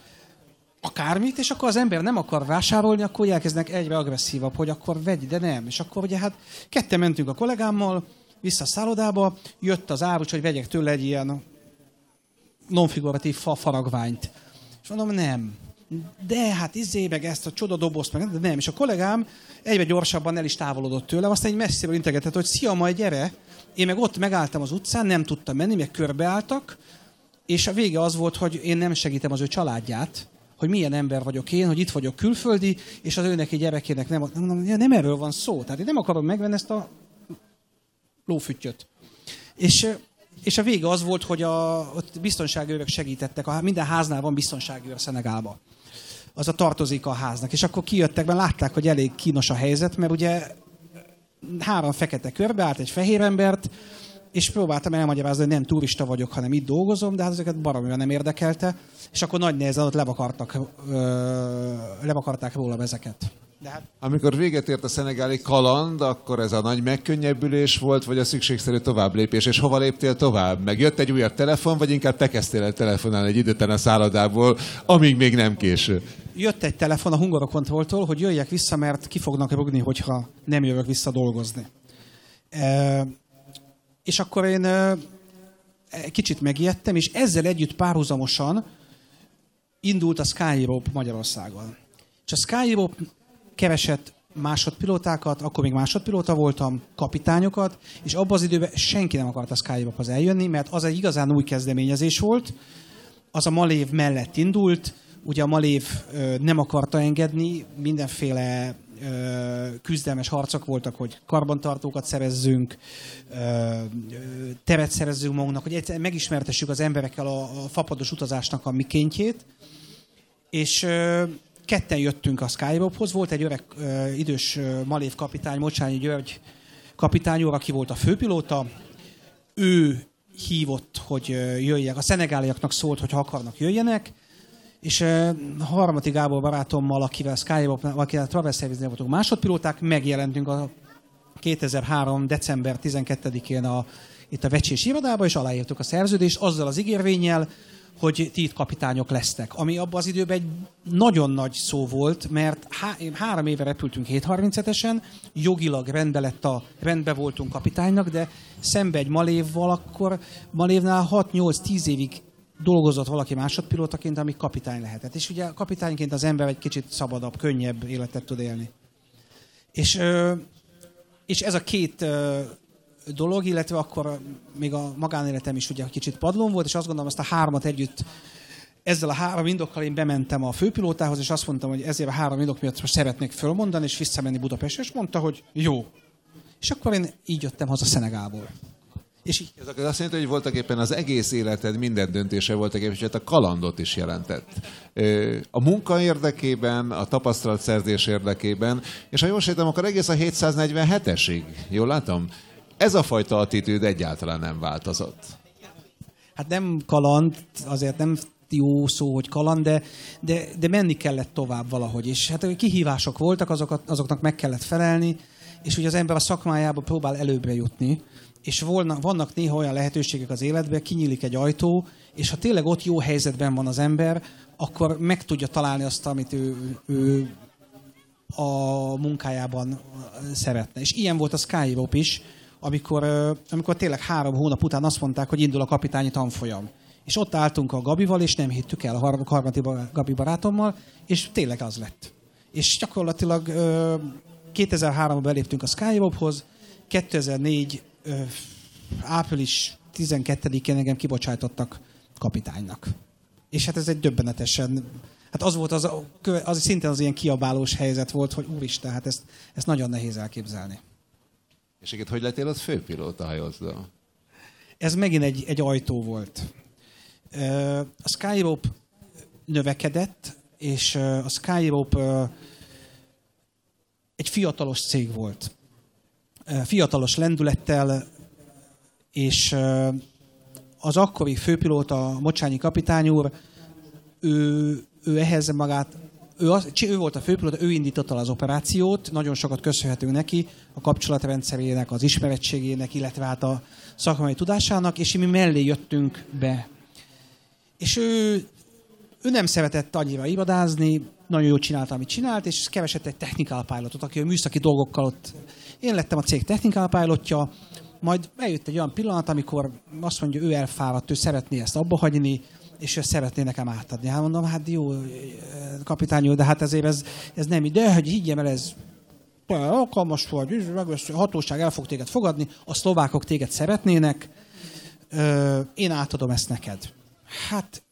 akármit, és akkor az ember nem akar vásárolni, akkor elkezdenek egyre agresszívabb, hogy akkor vegy, de nem. És akkor ugye hát ketten mentünk a kollégámmal, vissza a szállodába, jött az árus, hogy vegyek tőle egy ilyen non-figuratív fa faragványt. És mondom, nem de hát izé, meg ezt a csoda dobozt, meg de nem. És a kollégám egyre gyorsabban el is távolodott tőlem, aztán egy messziről integetett, hogy szia, majd gyere. Én meg ott megálltam az utcán, nem tudtam menni, meg körbeálltak, és a vége az volt, hogy én nem segítem az ő családját, hogy milyen ember vagyok én, hogy itt vagyok külföldi, és az ő neki gyerekének nem, nem, nem erről van szó. Tehát én nem akarom megvenni ezt a lófüttyöt. És, és a vége az volt, hogy a, ott biztonságőrök segítettek. A, minden háznál van biztonságőr Szenegálban az a tartozik a háznak. És akkor kijöttek, mert látták, hogy elég kínos a helyzet, mert ugye három fekete körbe állt egy fehér embert, és próbáltam elmagyarázni, hogy nem turista vagyok, hanem itt dolgozom, de hát ezeket baromira nem érdekelte, és akkor nagy nehezen ott levakartak, ö, levakarták róla ezeket. De hát... Amikor véget ért a szenegáli kaland, akkor ez a nagy megkönnyebbülés volt, vagy a szükségszerű tovább lépés, és hova léptél tovább? Meg jött egy újabb telefon, vagy inkább te kezdtél el telefonálni egy időten a szállodából, amíg még nem késő? Jött egy telefon a Hungarokontrolltól, hogy jöjjek vissza, mert ki fognak rugni, hogyha nem jövök vissza dolgozni. E, és akkor én e, kicsit megijedtem, és ezzel együtt párhuzamosan indult a Sky Europe Magyarországon. És a Sky Europe keresett másodpilótákat, akkor még másodpilóta voltam, kapitányokat, és abban az időben senki nem akart a Skyrope-hoz eljönni, mert az egy igazán új kezdeményezés volt, az a Malév mellett indult, ugye a Malév ö, nem akarta engedni, mindenféle ö, küzdelmes harcok voltak, hogy karbantartókat szerezzünk, ö, teret szerezzünk magunknak, hogy megismertessük az emberekkel a, a fapados utazásnak a mikéntjét, és ketten jöttünk a Skyrope-hoz, volt egy öreg idős malév kapitány, Mocsányi György kapitány úr, aki volt a főpilóta. Ő hívott, hogy jöjjek. A szenegáliaknak szólt, hogy ha akarnak, jöjjenek. És Harmati Gábor barátommal, akivel Skyrope, akivel Travel service voltunk másodpilóták, megjelentünk a 2003. december 12-én a, itt a Vecsés irodába, és aláírtuk a szerződést azzal az ígérvényel, hogy ti kapitányok lesztek. Ami abban az időben egy nagyon nagy szó volt, mert há- három éve repültünk 737-esen, jogilag rendbe, lett a, rendbe voltunk kapitánynak, de szembe egy Malévval, akkor Malévnál 6-8-10 évig dolgozott valaki másodpilótaként, ami kapitány lehetett. És ugye kapitányként az ember egy kicsit szabadabb, könnyebb életet tud élni. És, és ez a két dolog, illetve akkor még a magánéletem is ugye kicsit padlón volt, és azt gondolom, azt a hármat együtt ezzel a három indokkal én bementem a főpilótához, és azt mondtam, hogy ezért a három indok miatt most szeretnék fölmondani, és visszamenni Budapestre, és mondta, hogy jó. És akkor én így jöttem haza Szenegából. És így. Ez azt jelenti, hogy voltak éppen az egész életed minden döntése voltak éppen, és hát a kalandot is jelentett. A munka érdekében, a tapasztalatszerzés érdekében, és ha jól sejtem, akkor egész a 747-esig, jól látom? Ez a fajta attitűd egyáltalán nem változott. Hát nem kaland, azért nem jó szó, hogy kaland, de, de, de menni kellett tovább valahogy. És hát kihívások voltak, azokat, azoknak meg kellett felelni, és ugye az ember a szakmájába próbál előbbre jutni, és volna, vannak néha olyan lehetőségek az életben, kinyílik egy ajtó, és ha tényleg ott jó helyzetben van az ember, akkor meg tudja találni azt, amit ő, ő a munkájában szeretne. És ilyen volt a Skyrope is, amikor, amikor tényleg három hónap után azt mondták, hogy indul a kapitányi tanfolyam. És ott álltunk a Gabival, és nem hittük el a harmati Gabi barátommal, és tényleg az lett. És gyakorlatilag 2003-ban beléptünk a Skyrope-hoz, 2004 április 12-én engem kibocsátottak kapitánynak. És hát ez egy döbbenetesen, hát az volt az, az szintén az ilyen kiabálós helyzet volt, hogy úristen, hát ezt, ezt nagyon nehéz elképzelni. És egyébként hogy lettél ott főpilóta hajózó? Ez megint egy, egy ajtó volt. A Skyrope növekedett, és a Skyrope egy fiatalos cég volt. Fiatalos lendülettel, és az akkori főpilóta, Mocsányi kapitány úr, ő, ő ehhez magát ő, az, ő volt a főpilóta, ő indította az operációt, nagyon sokat köszönhetünk neki, a kapcsolatrendszerének, az ismerettségének, illetve hát a szakmai tudásának, és mi mellé jöttünk be. És ő, ő nem szeretett annyira irodázni, nagyon jól csinálta, amit csinált, és keresett egy technical pilotot, aki a műszaki dolgokkal ott... Én lettem a cég technical pilotja, majd eljött egy olyan pillanat, amikor azt mondja, ő elfáradt, ő szeretné ezt abba hagyni, és ezt szeretné nekem átadni. Hát mondom, hát jó, kapitány, de hát ezért ez, ez nem ide, hogy higgyem el, ez alkalmas vagy, a hatóság el fog téged fogadni, a szlovákok téged szeretnének, én átadom ezt neked. Hát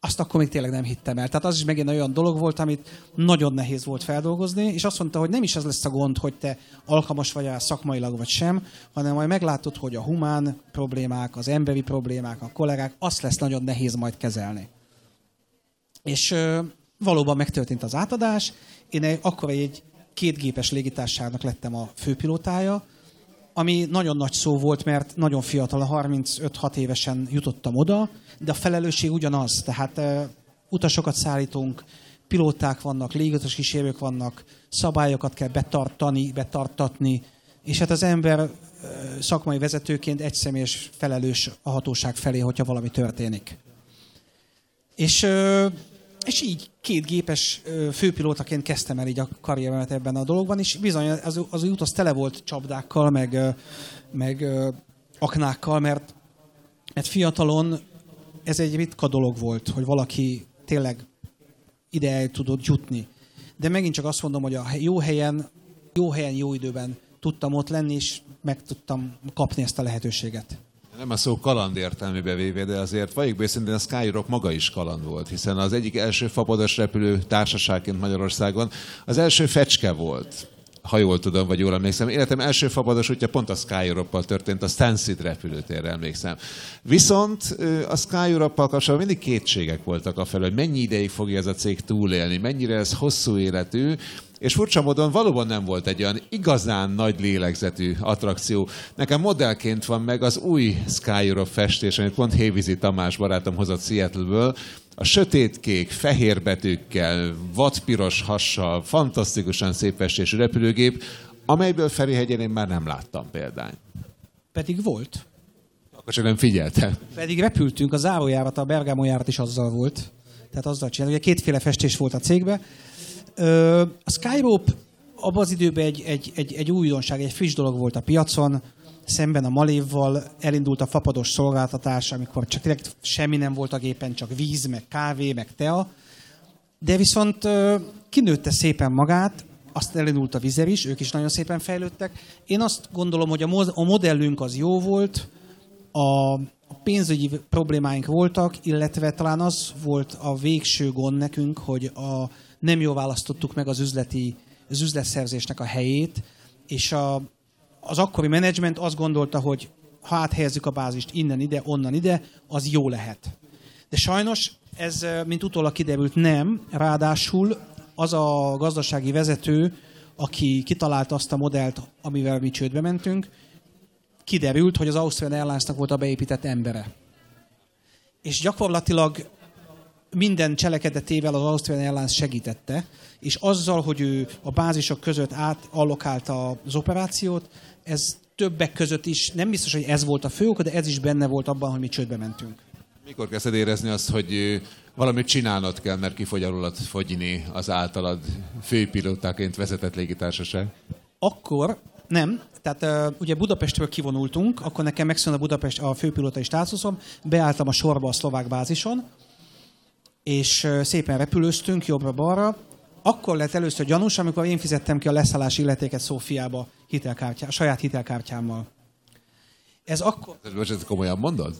azt akkor még tényleg nem hittem el. Tehát az is megint olyan dolog volt, amit nagyon nehéz volt feldolgozni, és azt mondta, hogy nem is az lesz a gond, hogy te alkalmas vagy el szakmailag vagy sem, hanem majd meglátod, hogy a humán problémák, az emberi problémák, a kollégák, azt lesz nagyon nehéz majd kezelni. És ö, valóban megtörtént az átadás. Én akkor egy kétgépes légitárságnak lettem a főpilótája, ami nagyon nagy szó volt, mert nagyon fiatal, 35-6 évesen jutottam oda, de a felelősség ugyanaz. Tehát utasokat szállítunk, pilóták vannak, légutas kísérők vannak, szabályokat kell betartani, betartatni, és hát az ember szakmai vezetőként egyszemélyes felelős a hatóság felé, hogyha valami történik. És, és így két gépes főpilótaként kezdtem el így a karrieremet ebben a dologban, és bizony az, az út az tele volt csapdákkal, meg, meg aknákkal, mert, mert fiatalon ez egy ritka dolog volt, hogy valaki tényleg ide el tudott jutni. De megint csak azt mondom, hogy a jó helyen, jó helyen, jó időben tudtam ott lenni, és meg tudtam kapni ezt a lehetőséget. Nem a szó kaland értelmébe véve, de azért valljuk be, a Skyrock maga is kaland volt, hiszen az egyik első fapados repülő társaságként Magyarországon az első fecske volt ha jól tudom, vagy jól emlékszem. Életem első fapados útja pont a Sky Europe-pal történt, a Stansted repülőtérre emlékszem. Viszont a Sky Europe-pal kapcsolatban mindig kétségek voltak a felől, hogy mennyi ideig fogja ez a cég túlélni, mennyire ez hosszú életű, és furcsa módon valóban nem volt egy olyan igazán nagy lélegzetű attrakció. Nekem modellként van meg az új Sky Europe festés, amit pont Hévizi Tamás barátom hozott Seattle-ből, a sötétkék, fehér betűkkel, vadpiros hassal, fantasztikusan szép festésű repülőgép, amelyből Ferihegyen én már nem láttam példány. Pedig volt. Akkor csak nem figyeltem. Pedig repültünk, a zárójárat, a Bergamo járat is azzal volt. Tehát azzal csinálni. Ugye kétféle festés volt a cégbe. A Skyrope abban az időben egy, egy, egy, egy újdonság, egy friss dolog volt a piacon szemben a Malévval elindult a fapados szolgáltatás, amikor csak tényleg semmi nem volt a gépen, csak víz, meg kávé, meg tea. De viszont kinőtte szépen magát, azt elindult a vizer is, ők is nagyon szépen fejlődtek. Én azt gondolom, hogy a modellünk az jó volt, a pénzügyi problémáink voltak, illetve talán az volt a végső gond nekünk, hogy a, nem jól választottuk meg az üzleti, az üzletszerzésnek a helyét, és a, az akkori menedzsment azt gondolta, hogy ha áthelyezzük a bázist innen ide, onnan ide, az jó lehet. De sajnos ez, mint utólag kiderült, nem. Ráadásul az a gazdasági vezető, aki kitalálta azt a modellt, amivel mi csődbe mentünk, kiderült, hogy az Austrian Airlines-nak volt a beépített embere. És gyakorlatilag minden cselekedetével az Austrian Airlines segítette, és azzal, hogy ő a bázisok között átallokálta az operációt, ez többek között is, nem biztos, hogy ez volt a fő oka, de ez is benne volt abban, hogy mi csődbe mentünk. Mikor kezdted érezni azt, hogy valamit csinálnod kell, mert kifogy alulad fogyni az általad főpilótáként vezetett légitársaság? Akkor nem. Tehát uh, ugye Budapestről kivonultunk, akkor nekem megszűnt a Budapest a főpilótai státuszom, beálltam a sorba a szlovák bázison, és szépen repülőztünk jobbra-balra, akkor lett először gyanús, amikor én fizettem ki a leszállási illetéket Szófiába hitelkártyá, saját hitelkártyámmal. Ez akkor... Most ezt komolyan mondod?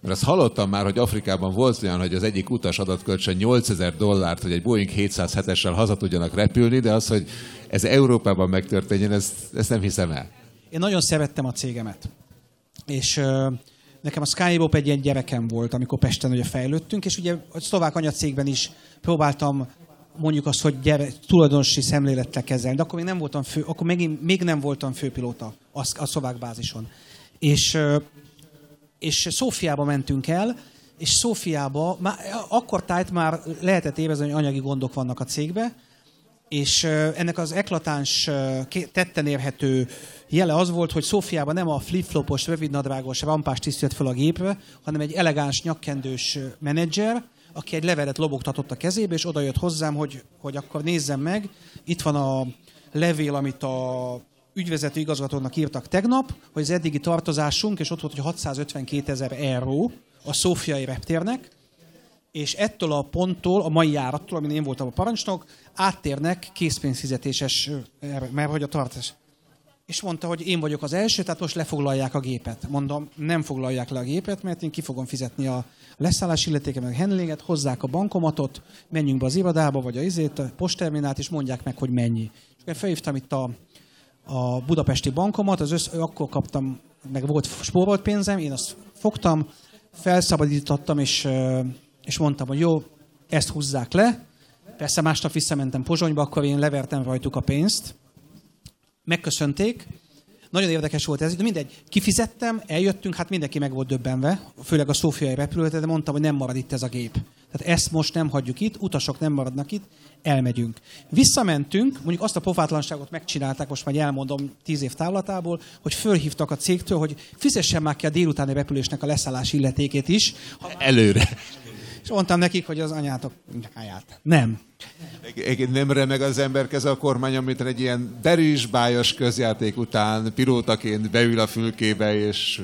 Mert azt hallottam már, hogy Afrikában volt olyan, hogy az egyik utas adott kölcsön 8000 dollárt, hogy egy Boeing 707-essel haza tudjanak repülni, de az, hogy ez Európában megtörténjen, ezt, ezt nem hiszem el. Én nagyon szerettem a cégemet. És nekem a Skybob egy ilyen gyerekem volt, amikor Pesten ugye fejlődtünk, és ugye a szlovák anyacégben is próbáltam mondjuk azt, hogy gyere, tulajdonosi szemlélettel kezelni, de akkor még nem voltam fő, akkor még, még nem voltam főpilóta a, a szlovák bázison. És, és Szófiába mentünk el, és Szófiába, már, akkor tájt már lehetett érezni, hogy anyagi gondok vannak a cégbe, és ennek az eklatáns, tetten érhető jele az volt, hogy Szófiában nem a flip-flopos, rövidnadrágos, rampás tisztelt fel a gépre, hanem egy elegáns, nyakkendős menedzser, aki egy levelet lobogtatott a kezébe, és odajött hozzám, hogy, hogy akkor nézzem meg, itt van a levél, amit a ügyvezető igazgatónak írtak tegnap, hogy az eddigi tartozásunk, és ott volt, hogy 652 ezer euró a szófiai reptérnek, és ettől a ponttól, a mai járattól, amin én voltam a parancsnok, áttérnek készpénzfizetéses, mert hogy a tartás és mondta, hogy én vagyok az első, tehát most lefoglalják a gépet. Mondom, nem foglalják le a gépet, mert én ki fogom fizetni a leszállási illetéke, meg a handlinget, hozzák a bankomatot, menjünk be az irodába, vagy a izét, a postterminát, és mondják meg, hogy mennyi. És akkor felhívtam itt a, a budapesti bankomat, az össz, akkor kaptam, meg volt spórolt pénzem, én azt fogtam, felszabadítottam, és, és mondtam, hogy jó, ezt húzzák le. Persze másnap visszamentem Pozsonyba, akkor én levertem rajtuk a pénzt, megköszönték, nagyon érdekes volt ez, de mindegy, kifizettem, eljöttünk, hát mindenki meg volt döbbenve, főleg a szófiai repülőt, de mondtam, hogy nem marad itt ez a gép. Tehát ezt most nem hagyjuk itt, utasok nem maradnak itt, elmegyünk. Visszamentünk, mondjuk azt a pofátlanságot megcsinálták, most már elmondom tíz év távlatából, hogy fölhívtak a cégtől, hogy fizessen már ki a délutáni repülésnek a leszállás illetékét is. Előre. És mondtam nekik, hogy az anyátok nyáját. Nem. Nem remeg az ember keze a kormány, amit egy ilyen derűs, bájos közjáték után pilótaként beül a fülkébe, és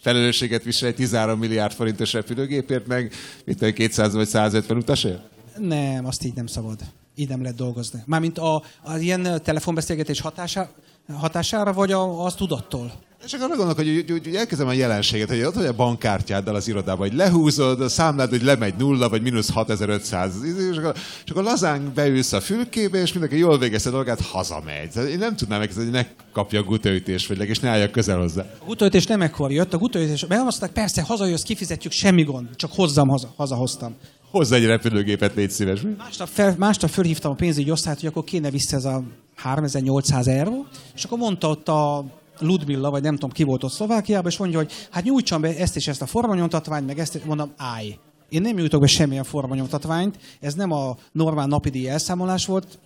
felelősséget visel egy 13 milliárd forintos repülőgépért, meg mit 200 vagy 150 utasért? Nem, azt így nem szabad. Így nem lehet dolgozni. Mármint a, a ilyen telefonbeszélgetés hatása, hatására, vagy a, az tudattól? És akkor arra gondolok, hogy, hogy, hogy elkezdem a jelenséget, hogy ott vagy a bankkártyáddal az irodában, hogy lehúzod, a számlád, hogy lemegy nulla, vagy mínusz 6500, és akkor, és akkor lazán beülsz a fülkébe, és mindenki jól végezte a dolgát, hazamegy. Én nem tudnám meg, hogy ne kapja a gutaütés, vagy és ne álljak közel hozzá. A gutaütés nem ekkor jött, a gutaütés, behamazták, persze, hazajössz, kifizetjük, semmi gond, csak hozzam, haza, hazahoztam. Hozz egy repülőgépet, légy szíves. Másnap, fel, másnap fölhívtam a pénzügyi osztályt, hogy akkor kéne vissza ez a 3800 euró, és akkor mondta ott a Ludmilla, vagy nem tudom ki volt ott Szlovákiában, és mondja, hogy hát nyújtsam be ezt és ezt a formanyomtatványt, meg ezt, mondom, állj. Én nem nyújtok be semmilyen formanyomtatványt, ez nem a normál napidi elszámolás volt,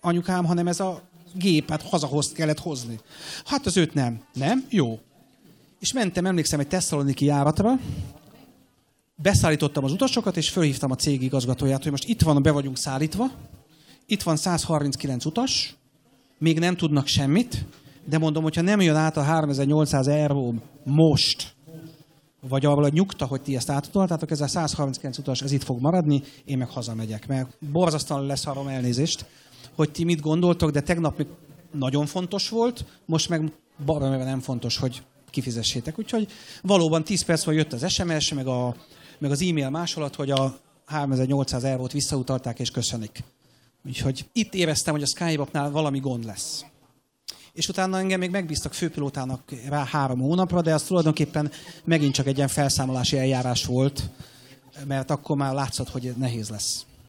anyukám, hanem ez a gépet hazahoz kellett hozni. Hát az őt nem. Nem? Jó. És mentem, emlékszem, egy Tesszaloniki járatra, beszállítottam az utasokat, és fölhívtam a cég igazgatóját, hogy most itt van, be vagyunk szállítva, itt van 139 utas, még nem tudnak semmit, de mondom, hogyha nem jön át a 3800 euró most, vagy abban a nyugta, hogy ti ezt átutoltátok, ez a 139 utas, ez itt fog maradni, én meg hazamegyek. Mert borzasztóan leszarom elnézést, hogy ti mit gondoltok, de tegnap még nagyon fontos volt, most meg baromi nem fontos, hogy kifizessétek. Úgyhogy valóban 10 perc van jött az SMS, meg, a, meg az e-mail másolat, hogy a 3800 eurót visszautalták és köszönik. Úgyhogy itt éreztem, hogy a Skybapnál valami gond lesz és utána engem még megbíztak főpilótának rá három hónapra, de az tulajdonképpen megint csak egy ilyen felszámolási eljárás volt, mert akkor már látszott, hogy nehéz lesz.